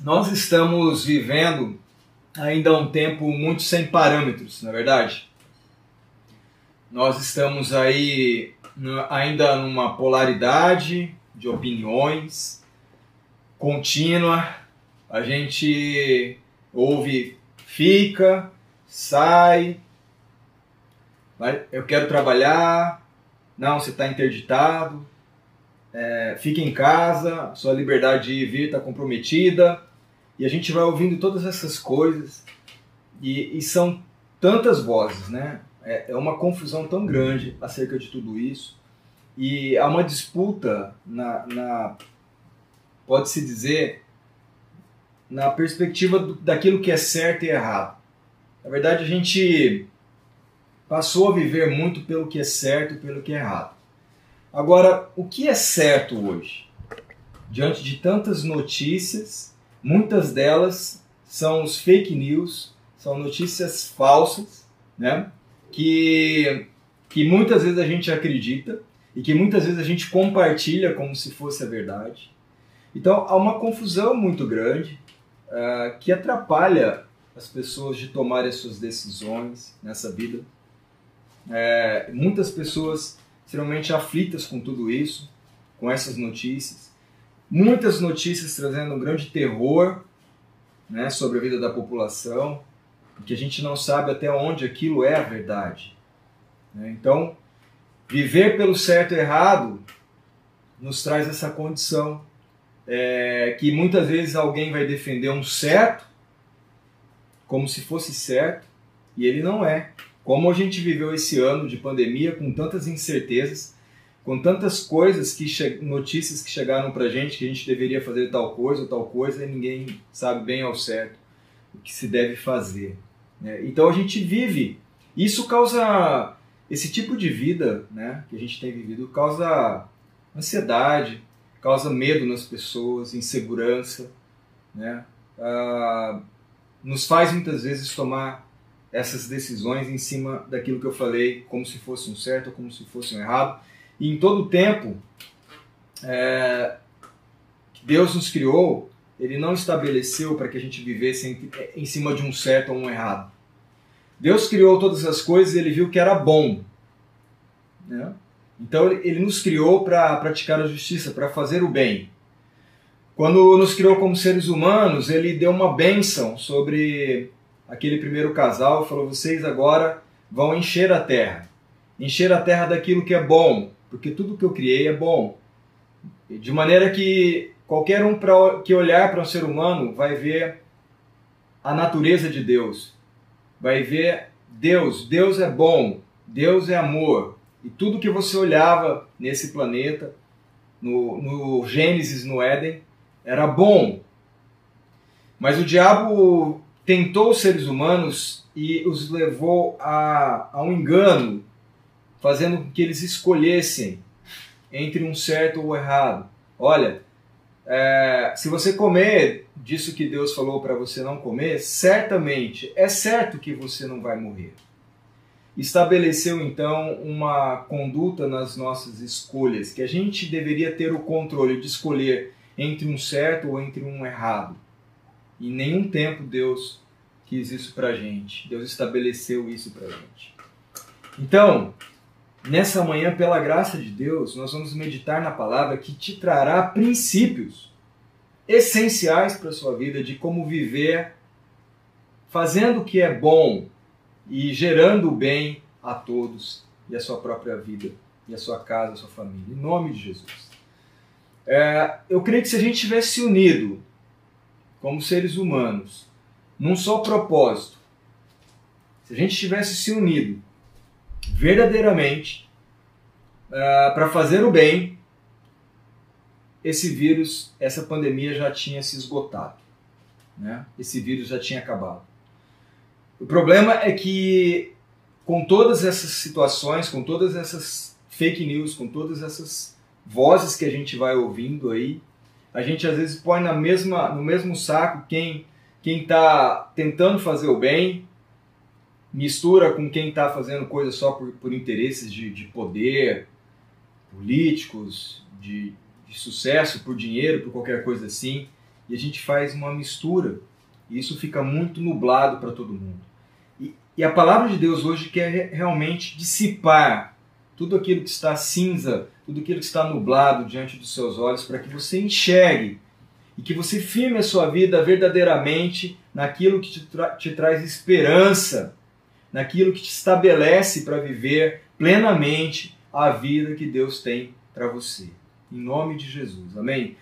nós estamos vivendo ainda um tempo muito sem parâmetros, na é verdade. Nós estamos aí ainda numa polaridade de opiniões contínua. A gente ouve, fica, sai, eu quero trabalhar, não, você está interditado, é, fica em casa, sua liberdade de ir vir está comprometida. E a gente vai ouvindo todas essas coisas e, e são tantas vozes, né? É, é uma confusão tão grande acerca de tudo isso e há uma disputa na, na pode-se dizer, na perspectiva do, daquilo que é certo e errado. Na verdade, a gente passou a viver muito pelo que é certo e pelo que é errado. Agora, o que é certo hoje? Diante de tantas notícias, muitas delas são os fake news, são notícias falsas, né? Que, que muitas vezes a gente acredita e que muitas vezes a gente compartilha como se fosse a verdade. Então há uma confusão muito grande uh, que atrapalha as pessoas de tomarem as suas decisões nessa vida. É, muitas pessoas extremamente aflitas com tudo isso, com essas notícias. Muitas notícias trazendo um grande terror né, sobre a vida da população, que a gente não sabe até onde aquilo é a verdade. Né? Então, viver pelo certo e errado nos traz essa condição é, que muitas vezes alguém vai defender um certo como se fosse certo e ele não é. Como a gente viveu esse ano de pandemia com tantas incertezas, com tantas coisas que notícias que chegaram para gente que a gente deveria fazer tal coisa ou tal coisa e ninguém sabe bem ao certo o que se deve fazer. Né? Então a gente vive. Isso causa esse tipo de vida, né, que a gente tem vivido, causa ansiedade, causa medo nas pessoas, insegurança, né? Ah, nos faz muitas vezes tomar essas decisões em cima daquilo que eu falei, como se fosse um certo ou como se fosse um errado. E em todo tempo, é, Deus nos criou, Ele não estabeleceu para que a gente vivesse em, em cima de um certo ou um errado. Deus criou todas as coisas e Ele viu que era bom. Né? Então Ele nos criou para praticar a justiça, para fazer o bem. Quando nos criou como seres humanos, Ele deu uma bênção sobre aquele primeiro casal falou: vocês agora vão encher a terra. Encher a terra daquilo que é bom, porque tudo que eu criei é bom. De maneira que qualquer um pra, que olhar para um ser humano vai ver a natureza de Deus, vai ver Deus. Deus é bom, Deus é amor. E tudo que você olhava nesse planeta, no, no Gênesis, no Éden, era bom. Mas o diabo tentou os seres humanos e os levou a, a um engano, fazendo com que eles escolhessem entre um certo ou errado. Olha, é, se você comer disso que Deus falou para você não comer, certamente é certo que você não vai morrer. Estabeleceu então uma conduta nas nossas escolhas, que a gente deveria ter o controle de escolher entre um certo ou entre um errado. Em nenhum tempo Deus quis isso para gente. Deus estabeleceu isso para gente. Então, nessa manhã, pela graça de Deus, nós vamos meditar na palavra que te trará princípios essenciais para a sua vida de como viver fazendo o que é bom e gerando o bem a todos e a sua própria vida e a sua casa, a sua família. Em nome de Jesus. É, eu creio que se a gente tivesse unido como seres humanos num só propósito, se a gente tivesse se unido verdadeiramente uh, para fazer o bem, esse vírus, essa pandemia já tinha se esgotado. Né? Esse vírus já tinha acabado. O problema é que, com todas essas situações, com todas essas fake news, com todas essas vozes que a gente vai ouvindo aí, a gente às vezes põe na mesma, no mesmo saco quem quem está tentando fazer o bem, mistura com quem está fazendo coisa só por, por interesses de, de poder, políticos, de, de sucesso, por dinheiro, por qualquer coisa assim. e a gente faz uma mistura, e isso fica muito nublado para todo mundo. E, e a palavra de Deus hoje quer realmente dissipar tudo aquilo que está cinza, tudo aquilo que está nublado diante dos seus olhos, para que você enxergue e que você firme a sua vida verdadeiramente naquilo que te, tra te traz esperança, naquilo que te estabelece para viver plenamente a vida que Deus tem para você. Em nome de Jesus. Amém?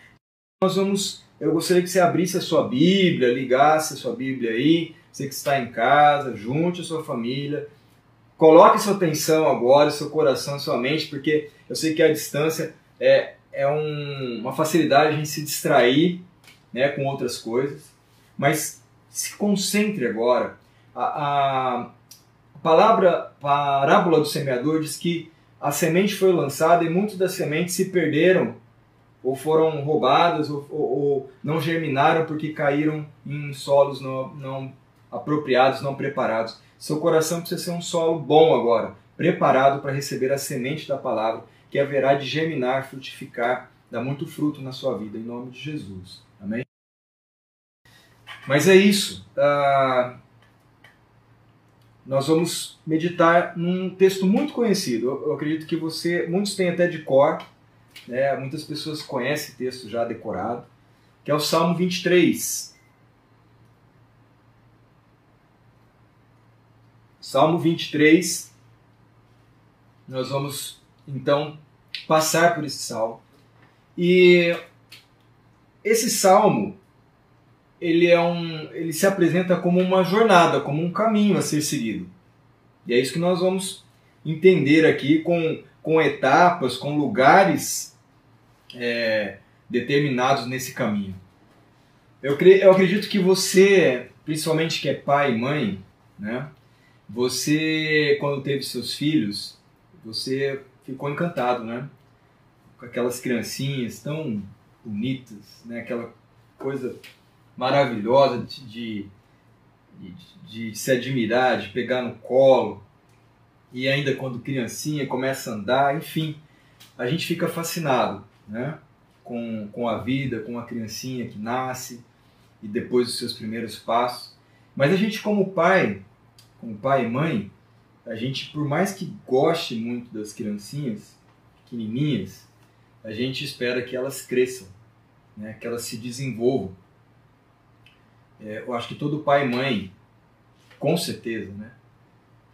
Nós vamos. Eu gostaria que você abrisse a sua Bíblia, ligasse a sua Bíblia aí, você que está em casa, junte a sua família. Coloque sua atenção agora, seu coração, sua mente, porque eu sei que a distância é, é um, uma facilidade a gente se distrair né, com outras coisas, mas se concentre agora. A, a, palavra parábola do semeador diz que a semente foi lançada e muitas das sementes se perderam ou foram roubadas ou, ou, ou não germinaram porque caíram em solos não, não apropriados, não preparados. Seu coração precisa ser um solo bom agora, preparado para receber a semente da palavra, que haverá de germinar, frutificar, dar muito fruto na sua vida, em nome de Jesus. Amém? Mas é isso. Uh, nós vamos meditar num texto muito conhecido. Eu, eu acredito que você, muitos têm até de cor, né? muitas pessoas conhecem o texto já decorado, que é o Salmo 23. Salmo 23. Nós vamos então passar por esse salmo. E esse salmo ele é um, ele se apresenta como uma jornada, como um caminho a ser seguido. E é isso que nós vamos entender aqui com, com etapas, com lugares é, determinados nesse caminho. Eu, eu acredito que você, principalmente que é pai e mãe, né? Você, quando teve seus filhos, você ficou encantado, né? Com aquelas criancinhas tão bonitas, né? Aquela coisa maravilhosa de, de, de, se admirar, de pegar no colo. E ainda quando criancinha começa a andar, enfim, a gente fica fascinado né? com, com a vida, com a criancinha que nasce e depois os seus primeiros passos. Mas a gente, como pai, como pai e mãe, a gente, por mais que goste muito das criancinhas pequenininhas, a gente espera que elas cresçam, né? que elas se desenvolvam. É, eu acho que todo pai e mãe, com certeza, né,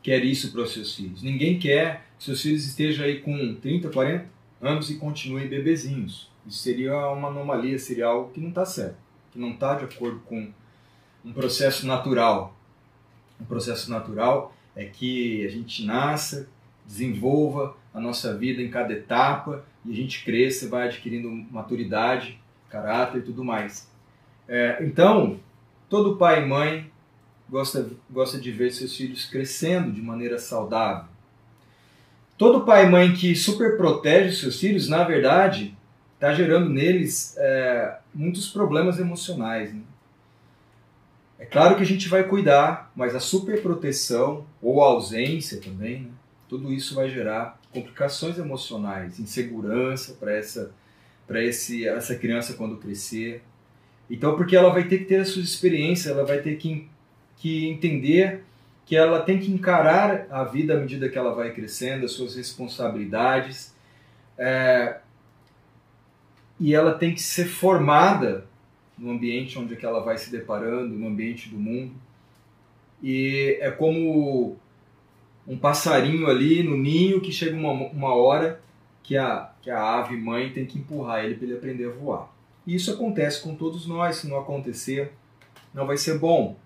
quer isso para os seus filhos. Ninguém quer que seus filhos estejam aí com 30, 40 anos e continuem bebezinhos. Isso seria uma anomalia, seria algo que não está certo, que não está de acordo com um processo natural. Um processo natural é que a gente nasça, desenvolva a nossa vida em cada etapa e a gente cresça, vai adquirindo maturidade, caráter e tudo mais. É, então, Todo pai e mãe gosta, gosta de ver seus filhos crescendo de maneira saudável. Todo pai e mãe que super protege seus filhos, na verdade, está gerando neles é, muitos problemas emocionais. Né? É claro que a gente vai cuidar, mas a superproteção ou a ausência também, né? tudo isso vai gerar complicações emocionais, insegurança para essa, essa criança quando crescer. Então, porque ela vai ter que ter as suas experiências, ela vai ter que, que entender que ela tem que encarar a vida à medida que ela vai crescendo, as suas responsabilidades, é, e ela tem que ser formada no ambiente onde é que ela vai se deparando, no ambiente do mundo. E é como um passarinho ali no ninho que chega uma, uma hora que a, que a ave mãe tem que empurrar ele para ele aprender a voar. E isso acontece com todos nós, se não acontecer, não vai ser bom.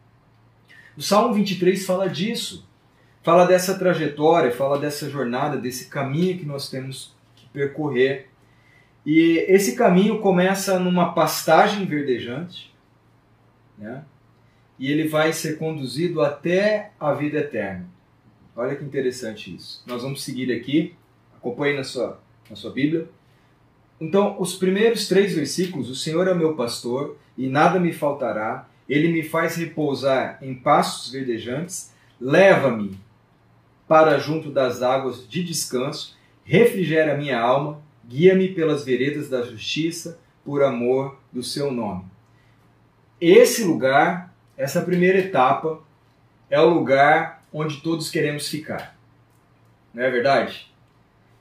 O Salmo 23 fala disso, fala dessa trajetória, fala dessa jornada, desse caminho que nós temos que percorrer. E esse caminho começa numa pastagem verdejante, né? e ele vai ser conduzido até a vida eterna. Olha que interessante isso. Nós vamos seguir aqui, acompanhe na sua, na sua Bíblia. Então, os primeiros três versículos, o Senhor é meu pastor e nada me faltará, ele me faz repousar em pastos verdejantes, leva-me para junto das águas de descanso, refrigera minha alma, guia-me pelas veredas da justiça, por amor do seu nome. esse lugar, essa primeira etapa, é o lugar onde todos queremos ficar. Não é verdade?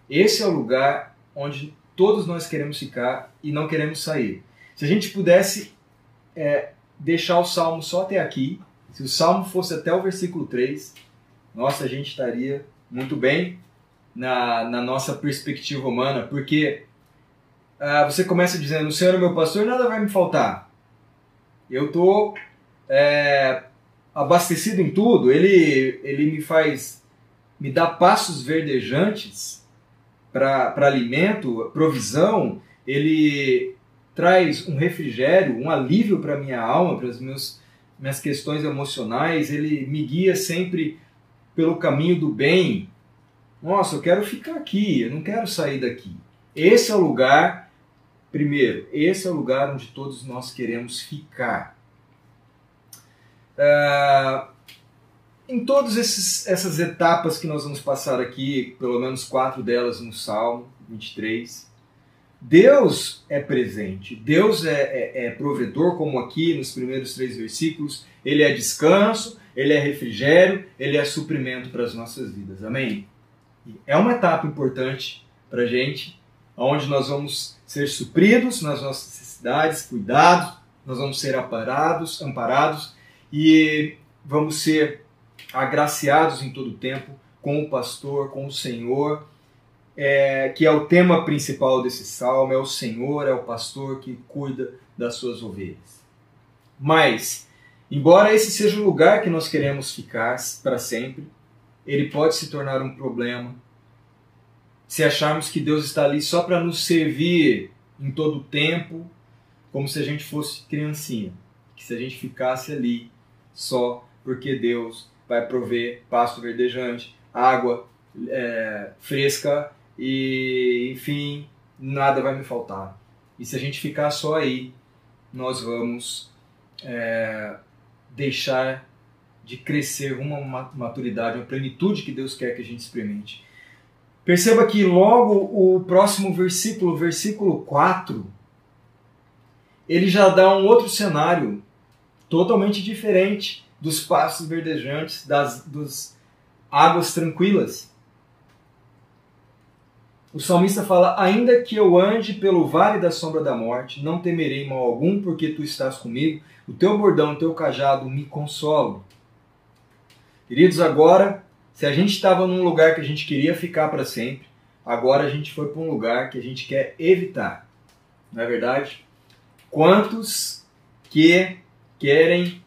Esse é o lugar onde todos nós queremos ficar e não queremos sair. Se a gente pudesse é, deixar o salmo só até aqui, se o salmo fosse até o versículo 3, nossa, a gente estaria muito bem na, na nossa perspectiva humana, porque uh, você começa dizendo: O Senhor é meu pastor, nada vai me faltar. Eu estou é, abastecido em tudo, ele, ele me faz, me dá passos verdejantes para alimento, provisão, ele traz um refrigério, um alívio para minha alma, para as minhas questões emocionais, ele me guia sempre pelo caminho do bem. Nossa, eu quero ficar aqui, eu não quero sair daqui. Esse é o lugar, primeiro, esse é o lugar onde todos nós queremos ficar. Uh, em todas essas etapas que nós vamos passar aqui, pelo menos quatro delas no Salmo 23, Deus é presente, Deus é, é, é, provedor, como aqui nos primeiros três versículos, Ele é descanso, Ele é refrigério, Ele é suprimento para as nossas vidas. Amém? É uma etapa importante para a gente, onde nós vamos ser supridos nas nossas necessidades, cuidados, nós vamos ser amparados, amparados e vamos ser agraciados em todo o tempo com o pastor, com o Senhor é, que é o tema principal desse salmo, é o Senhor, é o pastor que cuida das suas ovelhas. Mas, embora esse seja o lugar que nós queremos ficar para sempre, ele pode se tornar um problema se acharmos que Deus está ali só para nos servir em todo o tempo, como se a gente fosse criancinha, que se a gente ficasse ali só porque Deus vai prover pasto verdejante, água é, fresca e enfim, nada vai me faltar. E se a gente ficar só aí, nós vamos é, deixar de crescer uma maturidade, uma plenitude que Deus quer que a gente experimente. Perceba que logo o próximo versículo, versículo 4, ele já dá um outro cenário totalmente diferente dos passos verdejantes, das dos águas tranquilas. O salmista fala: Ainda que eu ande pelo vale da sombra da morte, não temerei mal algum, porque tu estás comigo, o teu bordão, o teu cajado me consolam. Queridos, agora, se a gente estava num lugar que a gente queria ficar para sempre, agora a gente foi para um lugar que a gente quer evitar. Não é verdade? Quantos que querem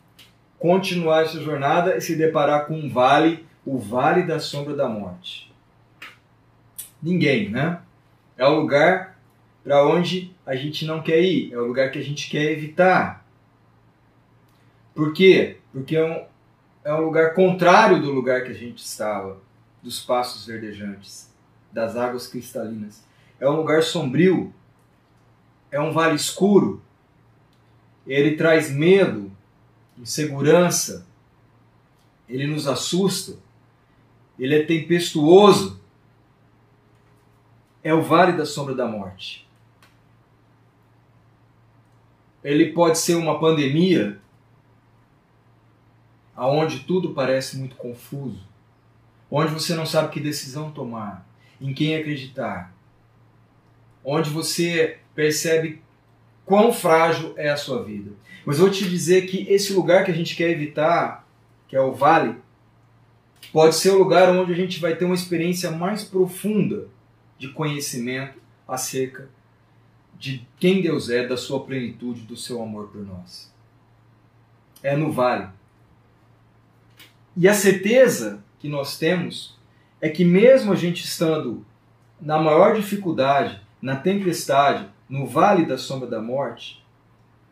continuar essa jornada e se deparar com um vale, o vale da sombra da morte? ninguém, né? É o lugar para onde a gente não quer ir, é o lugar que a gente quer evitar. Por quê? Porque é um, é um lugar contrário do lugar que a gente estava, dos passos verdejantes, das águas cristalinas. É um lugar sombrio, é um vale escuro. Ele traz medo, insegurança, ele nos assusta, ele é tempestuoso é o vale da sombra da morte. Ele pode ser uma pandemia aonde tudo parece muito confuso, onde você não sabe que decisão tomar, em quem acreditar, onde você percebe quão frágil é a sua vida. Mas eu vou te dizer que esse lugar que a gente quer evitar, que é o vale, pode ser o lugar onde a gente vai ter uma experiência mais profunda de conhecimento acerca de quem Deus é, da sua plenitude, do seu amor por nós. É no vale. E a certeza que nós temos é que, mesmo a gente estando na maior dificuldade, na tempestade, no vale da sombra da morte,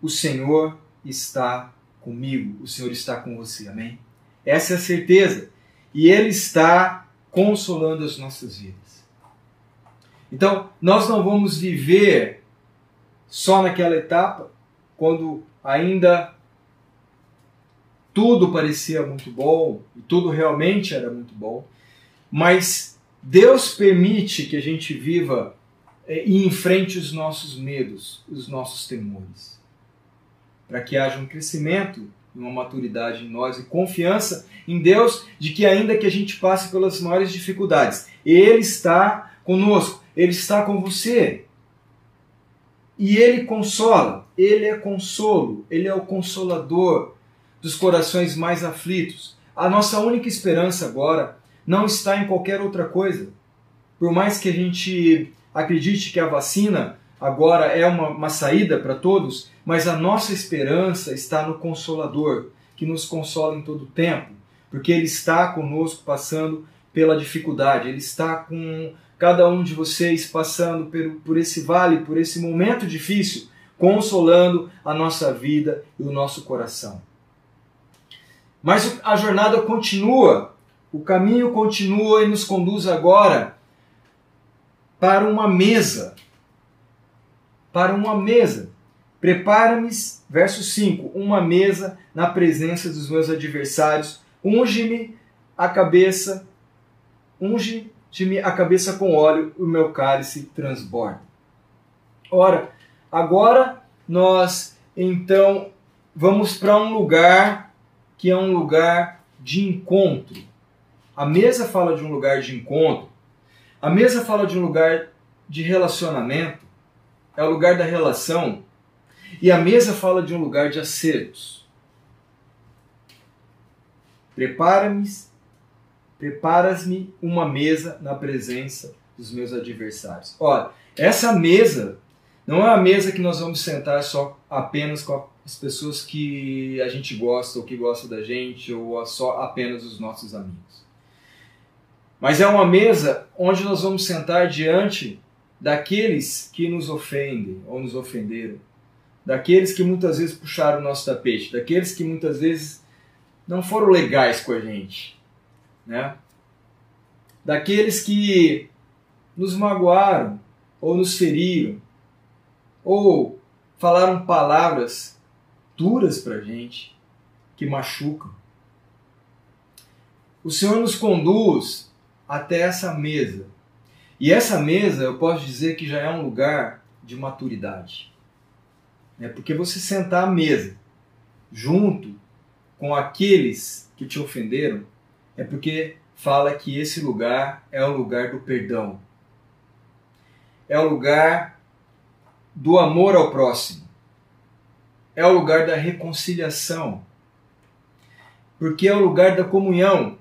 o Senhor está comigo, o Senhor está com você, amém? Essa é a certeza. E Ele está consolando as nossas vidas. Então, nós não vamos viver só naquela etapa, quando ainda tudo parecia muito bom e tudo realmente era muito bom, mas Deus permite que a gente viva e enfrente os nossos medos, os nossos temores, para que haja um crescimento uma maturidade em nós e confiança em Deus de que ainda que a gente passe pelas maiores dificuldades, Ele está conosco, Ele está com você. E Ele consola, Ele é consolo, Ele é o consolador dos corações mais aflitos. A nossa única esperança agora não está em qualquer outra coisa. Por mais que a gente acredite que a vacina agora é uma, uma saída para todos, mas a nossa esperança está no Consolador, que nos consola em todo o tempo, porque Ele está conosco passando pela dificuldade, Ele está com cada um de vocês passando por, por esse vale, por esse momento difícil, consolando a nossa vida e o nosso coração. Mas a jornada continua, o caminho continua e nos conduz agora para uma mesa. Para uma mesa. Prepara-me, verso 5, uma mesa na presença dos meus adversários, unge-me a cabeça, unge-me a cabeça com óleo, o meu cálice transborda. Ora, agora nós então vamos para um lugar que é um lugar de encontro. A mesa fala de um lugar de encontro. A mesa fala de um lugar de relacionamento. É o lugar da relação e a mesa fala de um lugar de acertos. Prepara-me, preparas-me uma mesa na presença dos meus adversários. Olha, essa mesa não é a mesa que nós vamos sentar só apenas com as pessoas que a gente gosta ou que gostam da gente ou só apenas os nossos amigos. Mas é uma mesa onde nós vamos sentar diante daqueles que nos ofendem ou nos ofenderam, daqueles que muitas vezes puxaram o nosso tapete, daqueles que muitas vezes não foram legais com a gente, né? Daqueles que nos magoaram ou nos feriram ou falaram palavras duras para gente que machucam. O Senhor nos conduz até essa mesa. E essa mesa, eu posso dizer que já é um lugar de maturidade. É porque você sentar à mesa junto com aqueles que te ofenderam, é porque fala que esse lugar é o lugar do perdão. É o lugar do amor ao próximo. É o lugar da reconciliação. Porque é o lugar da comunhão.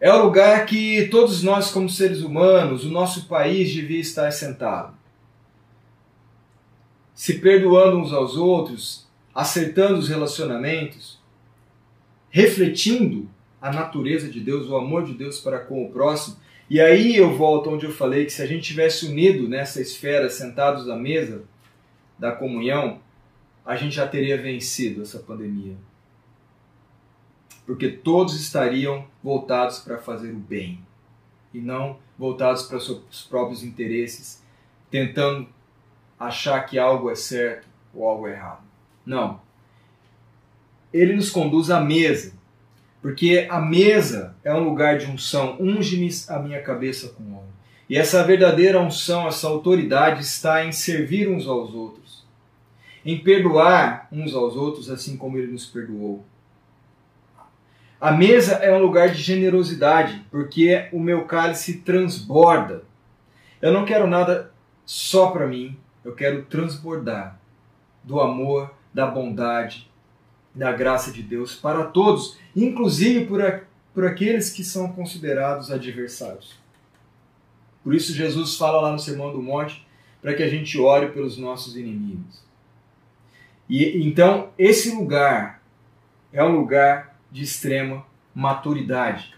É o lugar que todos nós, como seres humanos, o nosso país devia estar sentado se perdoando uns aos outros, acertando os relacionamentos, refletindo a natureza de Deus, o amor de Deus para com o próximo. E aí eu volto onde eu falei que se a gente tivesse unido nessa esfera, sentados à mesa da comunhão, a gente já teria vencido essa pandemia. Porque todos estariam voltados para fazer o bem e não voltados para seus próprios interesses, tentando achar que algo é certo ou algo é errado. Não. Ele nos conduz à mesa, porque a mesa é um lugar de unção. Unge-me a minha cabeça com óleo. E essa verdadeira unção, essa autoridade está em servir uns aos outros, em perdoar uns aos outros, assim como ele nos perdoou. A mesa é um lugar de generosidade, porque o meu cálice transborda. Eu não quero nada só para mim, eu quero transbordar do amor, da bondade, da graça de Deus para todos, inclusive por, a, por aqueles que são considerados adversários. Por isso, Jesus fala lá no Sermão do Monte para que a gente ore pelos nossos inimigos. E então, esse lugar é um lugar de extrema maturidade.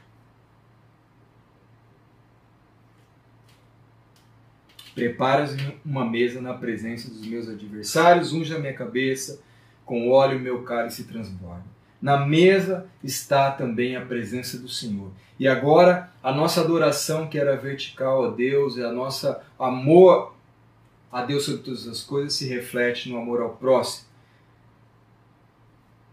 Preparas uma mesa na presença dos meus adversários, unge a minha cabeça, com óleo meu cálice transborda. Na mesa está também a presença do Senhor. E agora a nossa adoração, que era vertical a Deus, e a nossa amor a Deus sobre todas as coisas, se reflete no amor ao próximo.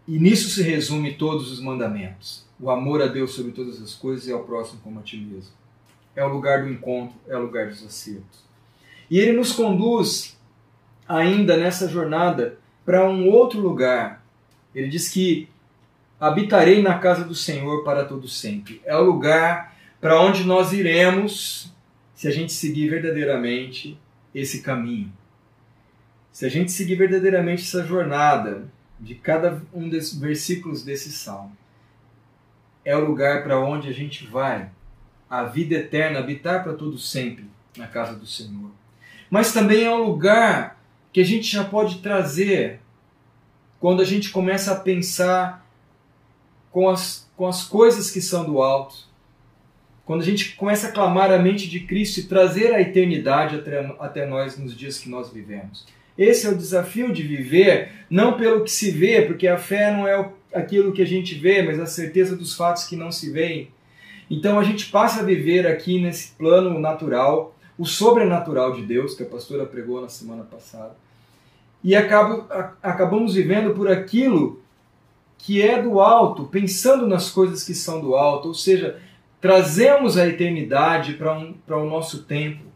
E nisso se resume todos os mandamentos. O amor a Deus sobre todas as coisas e ao próximo como a ti mesmo. É o lugar do encontro, é o lugar dos acertos. E ele nos conduz ainda nessa jornada para um outro lugar. Ele diz que habitarei na casa do Senhor para todo sempre. É o lugar para onde nós iremos se a gente seguir verdadeiramente esse caminho. Se a gente seguir verdadeiramente essa jornada de cada um dos versículos desse salmo, é o lugar para onde a gente vai, a vida eterna, habitar para todo sempre na casa do Senhor. Mas também é um lugar que a gente já pode trazer quando a gente começa a pensar com as, com as coisas que são do alto, quando a gente começa a clamar a mente de Cristo e trazer a eternidade até, até nós nos dias que nós vivemos. Esse é o desafio de viver, não pelo que se vê, porque a fé não é aquilo que a gente vê, mas a certeza dos fatos que não se veem. Então a gente passa a viver aqui nesse plano natural, o sobrenatural de Deus, que a pastora pregou na semana passada, e acabamos vivendo por aquilo que é do alto, pensando nas coisas que são do alto, ou seja, trazemos a eternidade para um, o nosso tempo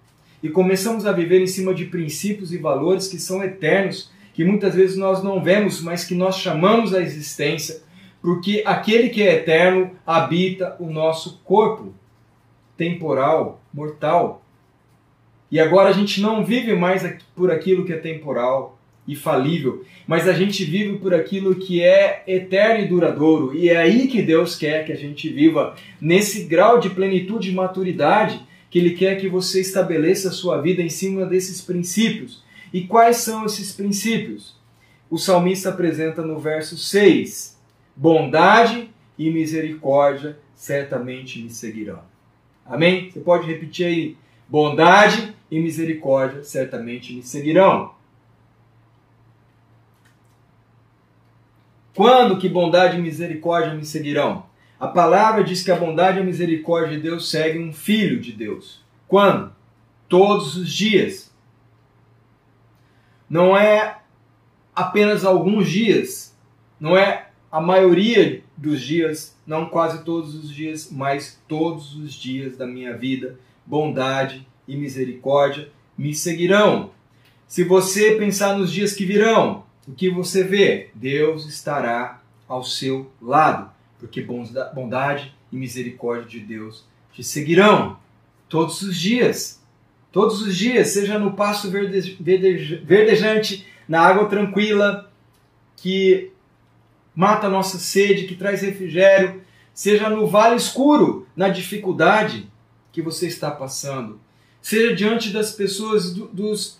e começamos a viver em cima de princípios e valores que são eternos, que muitas vezes nós não vemos, mas que nós chamamos a existência, porque aquele que é eterno habita o nosso corpo temporal, mortal. E agora a gente não vive mais por aquilo que é temporal, e falível, mas a gente vive por aquilo que é eterno e duradouro. E é aí que Deus quer que a gente viva, nesse grau de plenitude e maturidade, que Ele quer que você estabeleça a sua vida em cima desses princípios. E quais são esses princípios? O salmista apresenta no verso 6: Bondade e misericórdia certamente me seguirão. Amém? Você pode repetir aí: Bondade e misericórdia certamente me seguirão. Quando que bondade e misericórdia me seguirão? A palavra diz que a bondade e a misericórdia de Deus seguem um filho de Deus. Quando? Todos os dias. Não é apenas alguns dias, não é a maioria dos dias, não quase todos os dias, mas todos os dias da minha vida, bondade e misericórdia me seguirão. Se você pensar nos dias que virão, o que você vê? Deus estará ao seu lado, porque bondade e misericórdia de Deus te seguirão todos os dias. Todos os dias, seja no passo verdejante, na água tranquila, que mata a nossa sede, que traz refrigério, seja no vale escuro, na dificuldade que você está passando, seja diante das pessoas, dos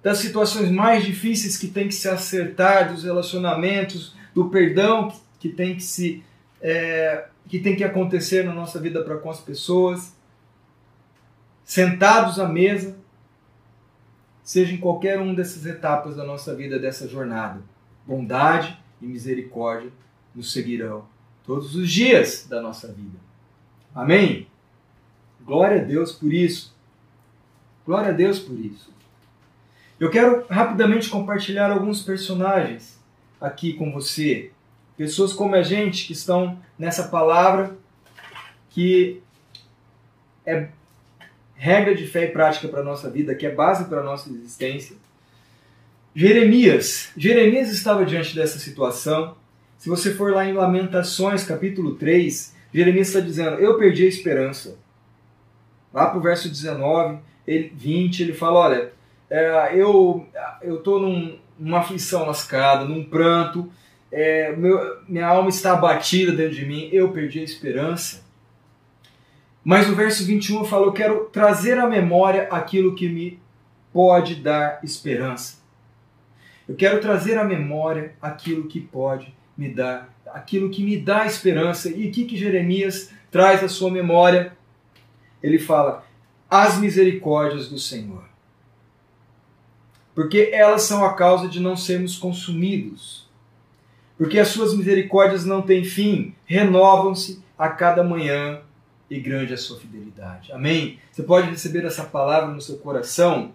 das situações mais difíceis que tem que se acertar, dos relacionamentos, do perdão que tem que se é, que tem que acontecer na nossa vida para com as pessoas, sentados à mesa, seja em qualquer uma dessas etapas da nossa vida, dessa jornada, bondade e misericórdia nos seguirão todos os dias da nossa vida. Amém? Glória a Deus por isso. Glória a Deus por isso. Eu quero rapidamente compartilhar alguns personagens aqui com você. Pessoas como a gente que estão nessa palavra que é regra de fé e prática para a nossa vida, que é base para a nossa existência. Jeremias. Jeremias estava diante dessa situação. Se você for lá em Lamentações, capítulo 3, Jeremias está dizendo: Eu perdi a esperança. Lá para o verso 19, ele, 20, ele fala: Olha, é, eu num, numa aflição lascada, num pranto, é, meu, minha alma está abatida dentro de mim, eu perdi a esperança. Mas o verso 21 fala: Eu quero trazer à memória aquilo que me pode dar esperança. Eu quero trazer à memória aquilo que pode me dar, aquilo que me dá esperança. E o que, que Jeremias traz à sua memória? Ele fala: As misericórdias do Senhor porque elas são a causa de não sermos consumidos. Porque as suas misericórdias não têm fim, renovam-se a cada manhã e grande é a sua fidelidade. Amém? Você pode receber essa palavra no seu coração,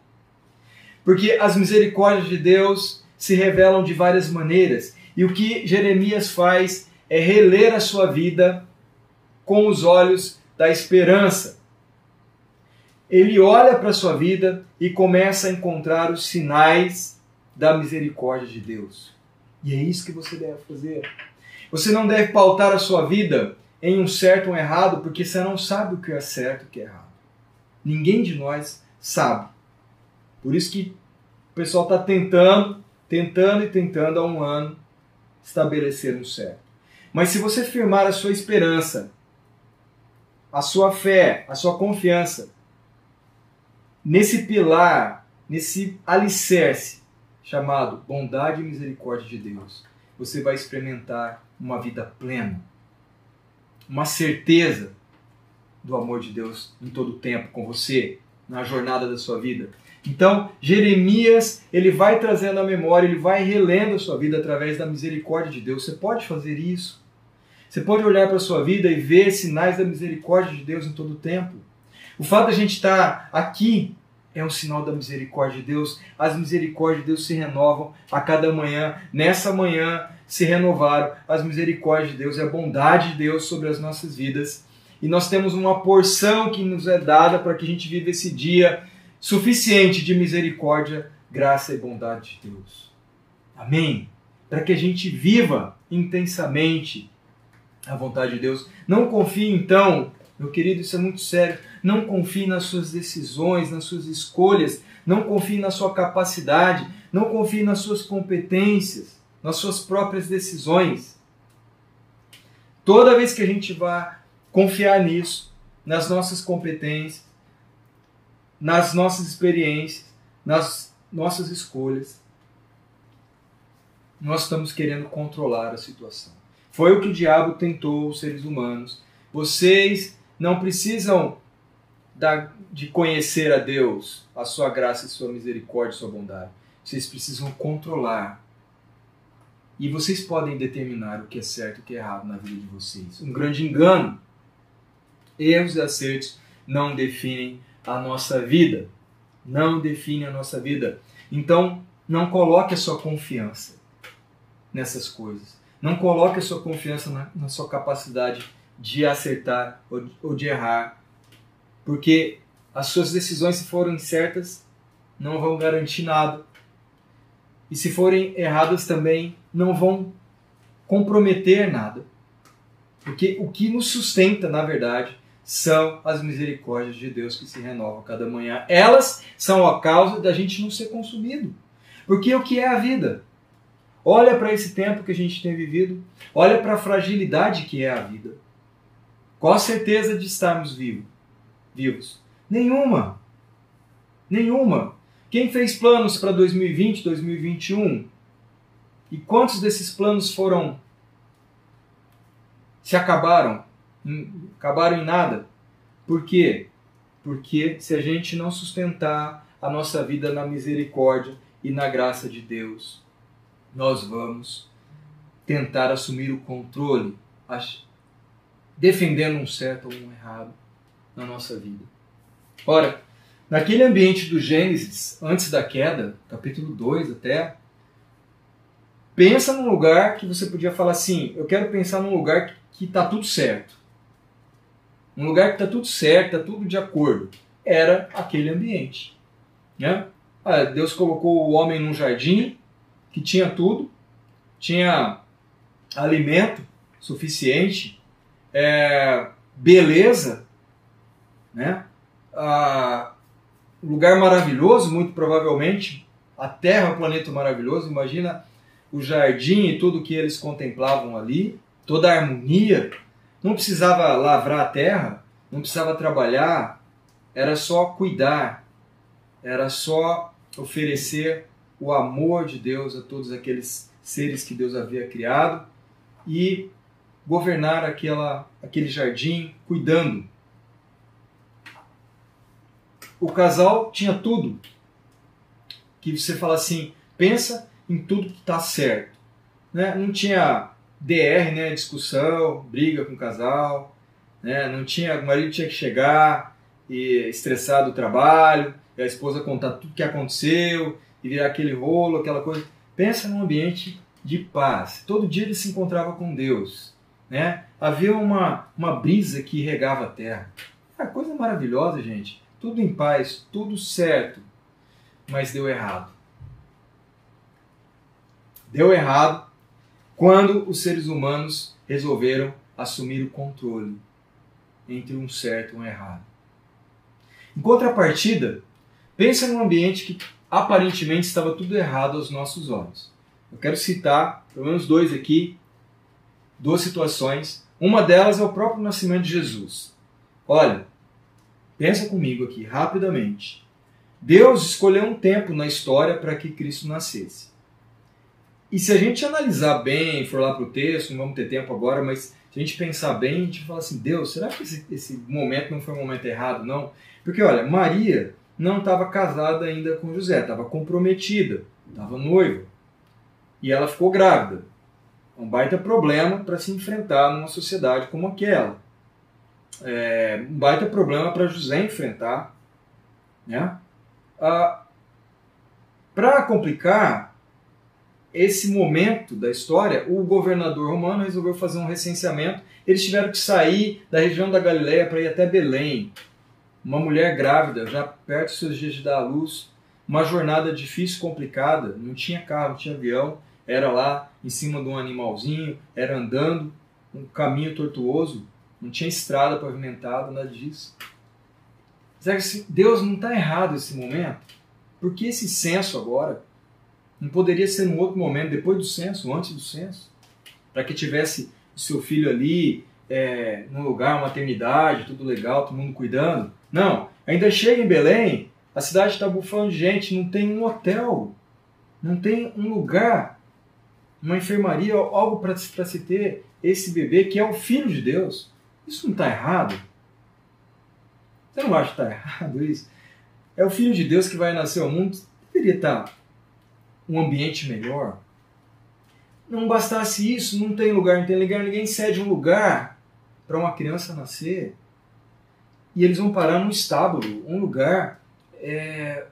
porque as misericórdias de Deus se revelam de várias maneiras. E o que Jeremias faz é reler a sua vida com os olhos da esperança ele olha para a sua vida e começa a encontrar os sinais da misericórdia de Deus. E é isso que você deve fazer. Você não deve pautar a sua vida em um certo ou um errado, porque você não sabe o que é certo e o que é errado. Ninguém de nós sabe. Por isso que o pessoal está tentando, tentando e tentando há um ano estabelecer um certo. Mas se você firmar a sua esperança, a sua fé, a sua confiança nesse pilar, nesse alicerce chamado bondade e misericórdia de Deus, você vai experimentar uma vida plena, uma certeza do amor de Deus em todo o tempo com você, na jornada da sua vida. Então, Jeremias, ele vai trazendo a memória, ele vai relendo a sua vida através da misericórdia de Deus. Você pode fazer isso. Você pode olhar para a sua vida e ver sinais da misericórdia de Deus em todo o tempo. O fato de a gente estar aqui é um sinal da misericórdia de Deus. As misericórdias de Deus se renovam a cada manhã. Nessa manhã se renovaram as misericórdias de Deus e a bondade de Deus sobre as nossas vidas. E nós temos uma porção que nos é dada para que a gente viva esse dia suficiente de misericórdia, graça e bondade de Deus. Amém? Para que a gente viva intensamente a vontade de Deus. Não confie então, meu querido, isso é muito sério. Não confie nas suas decisões, nas suas escolhas. Não confie na sua capacidade. Não confie nas suas competências, nas suas próprias decisões. Toda vez que a gente vai confiar nisso, nas nossas competências, nas nossas experiências, nas nossas escolhas, nós estamos querendo controlar a situação. Foi o que o diabo tentou os seres humanos. Vocês não precisam de conhecer a Deus, a sua graça e sua misericórdia e sua bondade. Vocês precisam controlar. E vocês podem determinar o que é certo e o que é errado na vida de vocês. Um grande engano. Erros e acertos não definem a nossa vida. Não define a nossa vida. Então, não coloque a sua confiança nessas coisas. Não coloque a sua confiança na, na sua capacidade de acertar ou, ou de errar. Porque as suas decisões, se forem certas, não vão garantir nada. E se forem erradas também, não vão comprometer nada. Porque o que nos sustenta, na verdade, são as misericórdias de Deus que se renovam cada manhã. Elas são a causa da gente não ser consumido. Porque o que é a vida? Olha para esse tempo que a gente tem vivido, olha para a fragilidade que é a vida. Qual a certeza de estarmos vivos? Vivos? Nenhuma. Nenhuma. Quem fez planos para 2020, 2021? E quantos desses planos foram se acabaram? acabaram em nada. Por quê? Porque se a gente não sustentar a nossa vida na misericórdia e na graça de Deus, nós vamos tentar assumir o controle, defendendo um certo ou um errado na nossa vida. Ora, naquele ambiente do Gênesis, antes da queda, capítulo 2 até, pensa num lugar que você podia falar assim: eu quero pensar num lugar que está tudo certo um lugar que está tudo certo, está tudo de acordo. Era aquele ambiente. Né? Ah, Deus colocou o homem num jardim que tinha tudo, tinha alimento suficiente, é, beleza, né? Ah, lugar maravilhoso, muito provavelmente, a Terra, o planeta maravilhoso. Imagina o jardim e tudo que eles contemplavam ali, toda a harmonia, não precisava lavrar a terra, não precisava trabalhar, era só cuidar, era só oferecer o amor de Deus a todos aqueles seres que Deus havia criado e governar aquela, aquele jardim cuidando. O casal tinha tudo. Que você fala assim, pensa em tudo que está certo. Né? Não tinha DR, né? Discussão, briga com o casal, né? Não tinha, o marido tinha que chegar e estressar do trabalho, e a esposa contar tudo que aconteceu e virar aquele rolo, aquela coisa. Pensa num ambiente de paz. Todo dia ele se encontrava com Deus, né? Havia uma, uma brisa que regava a terra. É coisa maravilhosa, gente. Tudo em paz, tudo certo, mas deu errado. deu errado quando os seres humanos resolveram assumir o controle entre um certo e um errado. Em contrapartida, pensa num ambiente que aparentemente estava tudo errado aos nossos olhos. Eu quero citar pelo menos dois aqui, duas situações. Uma delas é o próprio nascimento de Jesus. Olha, pensa comigo aqui rapidamente. Deus escolheu um tempo na história para que Cristo nascesse. E se a gente analisar bem, for lá para o texto, não vamos ter tempo agora, mas se a gente pensar bem, a gente fala assim: Deus, será que esse, esse momento não foi um momento errado? Não. Porque, olha, Maria não estava casada ainda com José, estava comprometida, estava noiva. E ela ficou grávida. Um baita problema para se enfrentar numa sociedade como aquela. É, um baita problema para José enfrentar. Né? Ah, para complicar esse momento da história, o governador romano resolveu fazer um recenseamento. Eles tiveram que sair da região da Galileia para ir até Belém. Uma mulher grávida, já perto dos seus dias de dar à luz, uma jornada difícil, complicada, não tinha carro, não tinha avião, era lá em cima de um animalzinho, era andando, um caminho tortuoso, não tinha estrada pavimentada, nada disso. Será que Deus não está errado nesse momento? Por que esse censo agora? Não poderia ser num outro momento, depois do censo, antes do censo? Para que tivesse o seu filho ali, é, num lugar, maternidade, tudo legal, todo mundo cuidando? Não, ainda chega em Belém, a cidade está bufando de gente, não tem um hotel, não tem um lugar, uma enfermaria, algo para se ter esse bebê que é o filho de Deus. Isso não está errado? Você não acha que está errado isso? É o filho de Deus que vai nascer ao mundo, deveria estar tá um ambiente melhor. Não bastasse isso, não tem lugar, não tem lugar, ninguém cede um lugar para uma criança nascer. E eles vão parar num estábulo, um lugar é,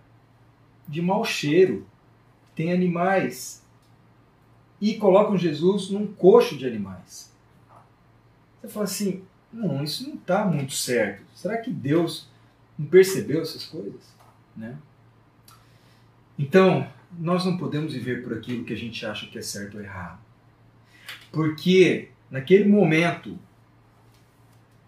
de mau cheiro, tem animais. E colocam Jesus num coxo de animais. Você fala assim, não, isso não está muito certo. Será que Deus não percebeu essas coisas? Né? Então, nós não podemos viver por aquilo que a gente acha que é certo ou errado. Porque naquele momento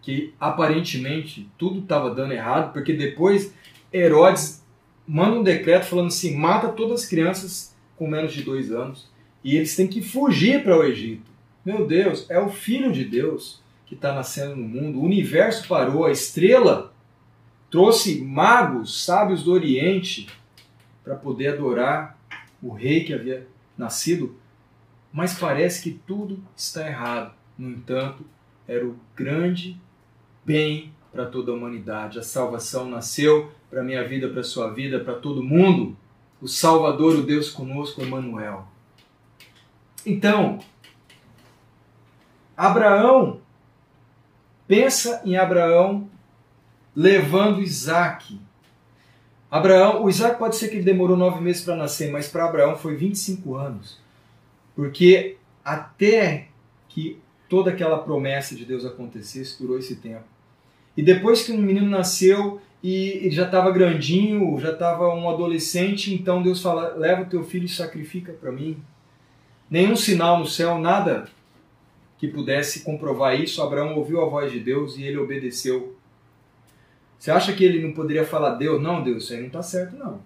que aparentemente tudo estava dando errado, porque depois Herodes manda um decreto falando assim: mata todas as crianças com menos de dois anos e eles têm que fugir para o Egito. Meu Deus, é o Filho de Deus que está nascendo no mundo. O universo parou, a estrela trouxe magos, sábios do Oriente para poder adorar o rei que havia nascido, mas parece que tudo está errado. No entanto, era o grande bem para toda a humanidade. A salvação nasceu para minha vida, para sua vida, para todo mundo. O Salvador, o Deus conosco, Emmanuel. Então, Abraão, pensa em Abraão levando Isaac Abraão, o Isaac pode ser que ele demorou nove meses para nascer, mas para Abraão foi 25 anos. Porque até que toda aquela promessa de Deus acontecesse, durou esse tempo. E depois que um menino nasceu e já estava grandinho, já estava um adolescente, então Deus fala: leva o teu filho e sacrifica para mim. Nenhum sinal no céu, nada que pudesse comprovar isso. Abraão ouviu a voz de Deus e ele obedeceu você acha que ele não poderia falar Deus? Não, Deus, isso aí não está certo, não.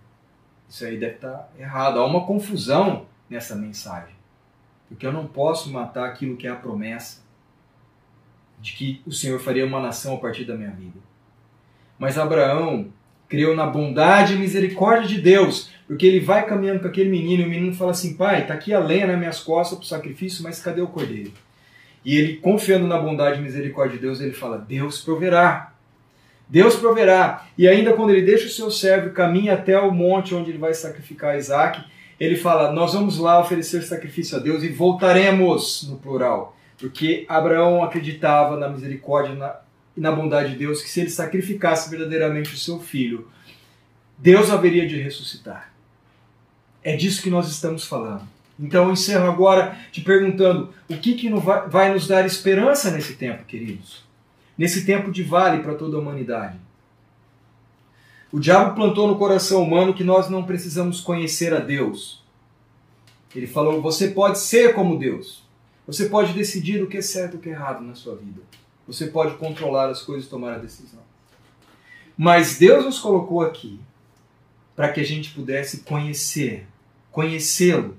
Isso aí deve estar tá errado. Há uma confusão nessa mensagem. Porque eu não posso matar aquilo que é a promessa de que o Senhor faria uma nação a partir da minha vida. Mas Abraão creu na bondade e misericórdia de Deus, porque ele vai caminhando com aquele menino e o menino fala assim: Pai, está aqui a lenha nas minhas costas para o sacrifício, mas cadê o cordeiro? E ele, confiando na bondade e misericórdia de Deus, ele fala: Deus proverá. Deus proverá. E ainda quando ele deixa o seu servo caminha até o monte onde ele vai sacrificar Isaac, ele fala: Nós vamos lá oferecer sacrifício a Deus e voltaremos, no plural. Porque Abraão acreditava na misericórdia e na bondade de Deus, que se ele sacrificasse verdadeiramente o seu filho, Deus haveria de ressuscitar. É disso que nós estamos falando. Então eu encerro agora te perguntando: o que, que vai nos dar esperança nesse tempo, queridos? nesse tempo de vale para toda a humanidade. O diabo plantou no coração humano que nós não precisamos conhecer a Deus. Ele falou: você pode ser como Deus. Você pode decidir o que é certo e o que é errado na sua vida. Você pode controlar as coisas e tomar a decisão. Mas Deus nos colocou aqui para que a gente pudesse conhecer, conhecê-lo.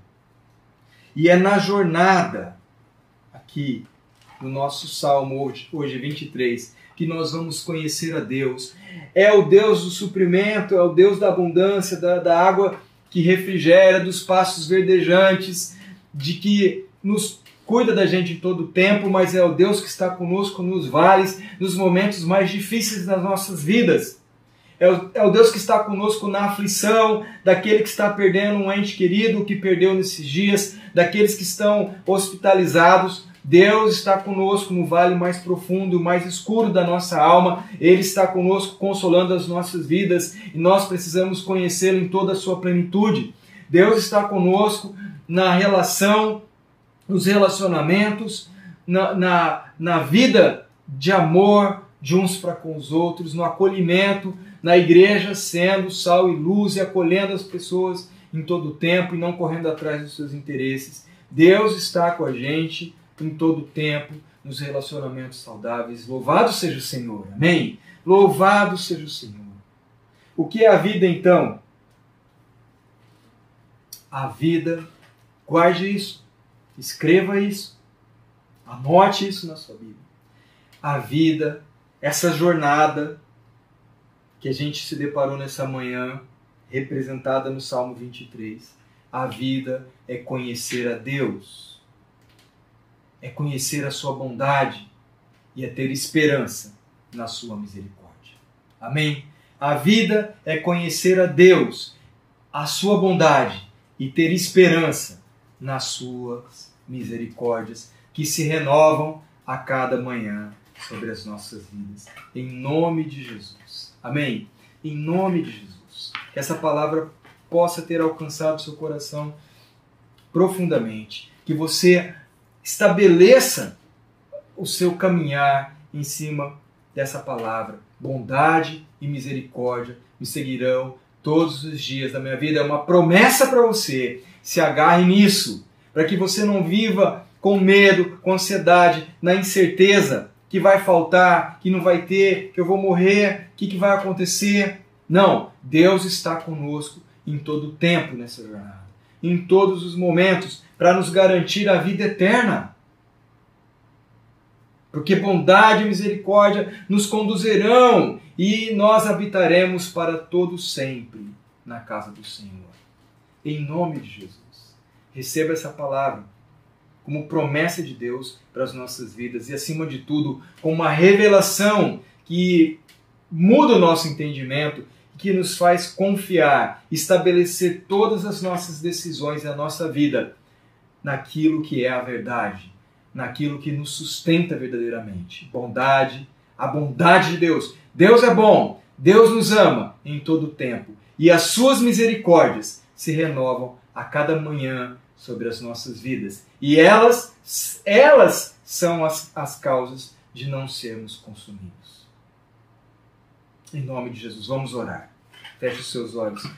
E é na jornada aqui no nosso salmo hoje, hoje 23, que nós vamos conhecer a Deus. É o Deus do suprimento, é o Deus da abundância, da, da água que refrigera, dos passos verdejantes, de que nos cuida da gente em todo o tempo, mas é o Deus que está conosco nos vales, nos momentos mais difíceis das nossas vidas. É o, é o Deus que está conosco na aflição, daquele que está perdendo um ente querido que perdeu nesses dias, daqueles que estão hospitalizados. Deus está conosco no vale mais profundo, mais escuro da nossa alma. Ele está conosco consolando as nossas vidas e nós precisamos conhecê-lo em toda a sua plenitude. Deus está conosco na relação, nos relacionamentos, na, na, na vida de amor de uns para com os outros, no acolhimento, na igreja, sendo sal e luz e acolhendo as pessoas em todo o tempo e não correndo atrás dos seus interesses. Deus está com a gente em todo o tempo, nos relacionamentos saudáveis. Louvado seja o Senhor. Amém? Louvado seja o Senhor. O que é a vida então? A vida, guarde isso, escreva isso, anote isso na sua Bíblia. A vida, essa jornada que a gente se deparou nessa manhã, representada no Salmo 23. A vida é conhecer a Deus é conhecer a sua bondade e é ter esperança na sua misericórdia. Amém? A vida é conhecer a Deus, a sua bondade e ter esperança nas suas misericórdias que se renovam a cada manhã sobre as nossas vidas. Em nome de Jesus. Amém? Em nome de Jesus. Que essa palavra possa ter alcançado seu coração profundamente. Que você estabeleça o seu caminhar em cima dessa palavra. Bondade e misericórdia me seguirão todos os dias da minha vida. É uma promessa para você. Se agarre nisso, para que você não viva com medo, com ansiedade, na incerteza que vai faltar, que não vai ter, que eu vou morrer, o que, que vai acontecer. Não, Deus está conosco em todo o tempo nessa jornada, em todos os momentos para nos garantir a vida eterna. Porque bondade e misericórdia nos conduzirão e nós habitaremos para todo sempre na casa do Senhor. Em nome de Jesus. Receba essa palavra como promessa de Deus para as nossas vidas e, acima de tudo, com uma revelação que muda o nosso entendimento que nos faz confiar, estabelecer todas as nossas decisões e a nossa vida naquilo que é a verdade, naquilo que nos sustenta verdadeiramente. Bondade, a bondade de Deus. Deus é bom, Deus nos ama em todo o tempo e as suas misericórdias se renovam a cada manhã sobre as nossas vidas. E elas, elas são as, as causas de não sermos consumidos. Em nome de Jesus, vamos orar. Feche os seus olhos.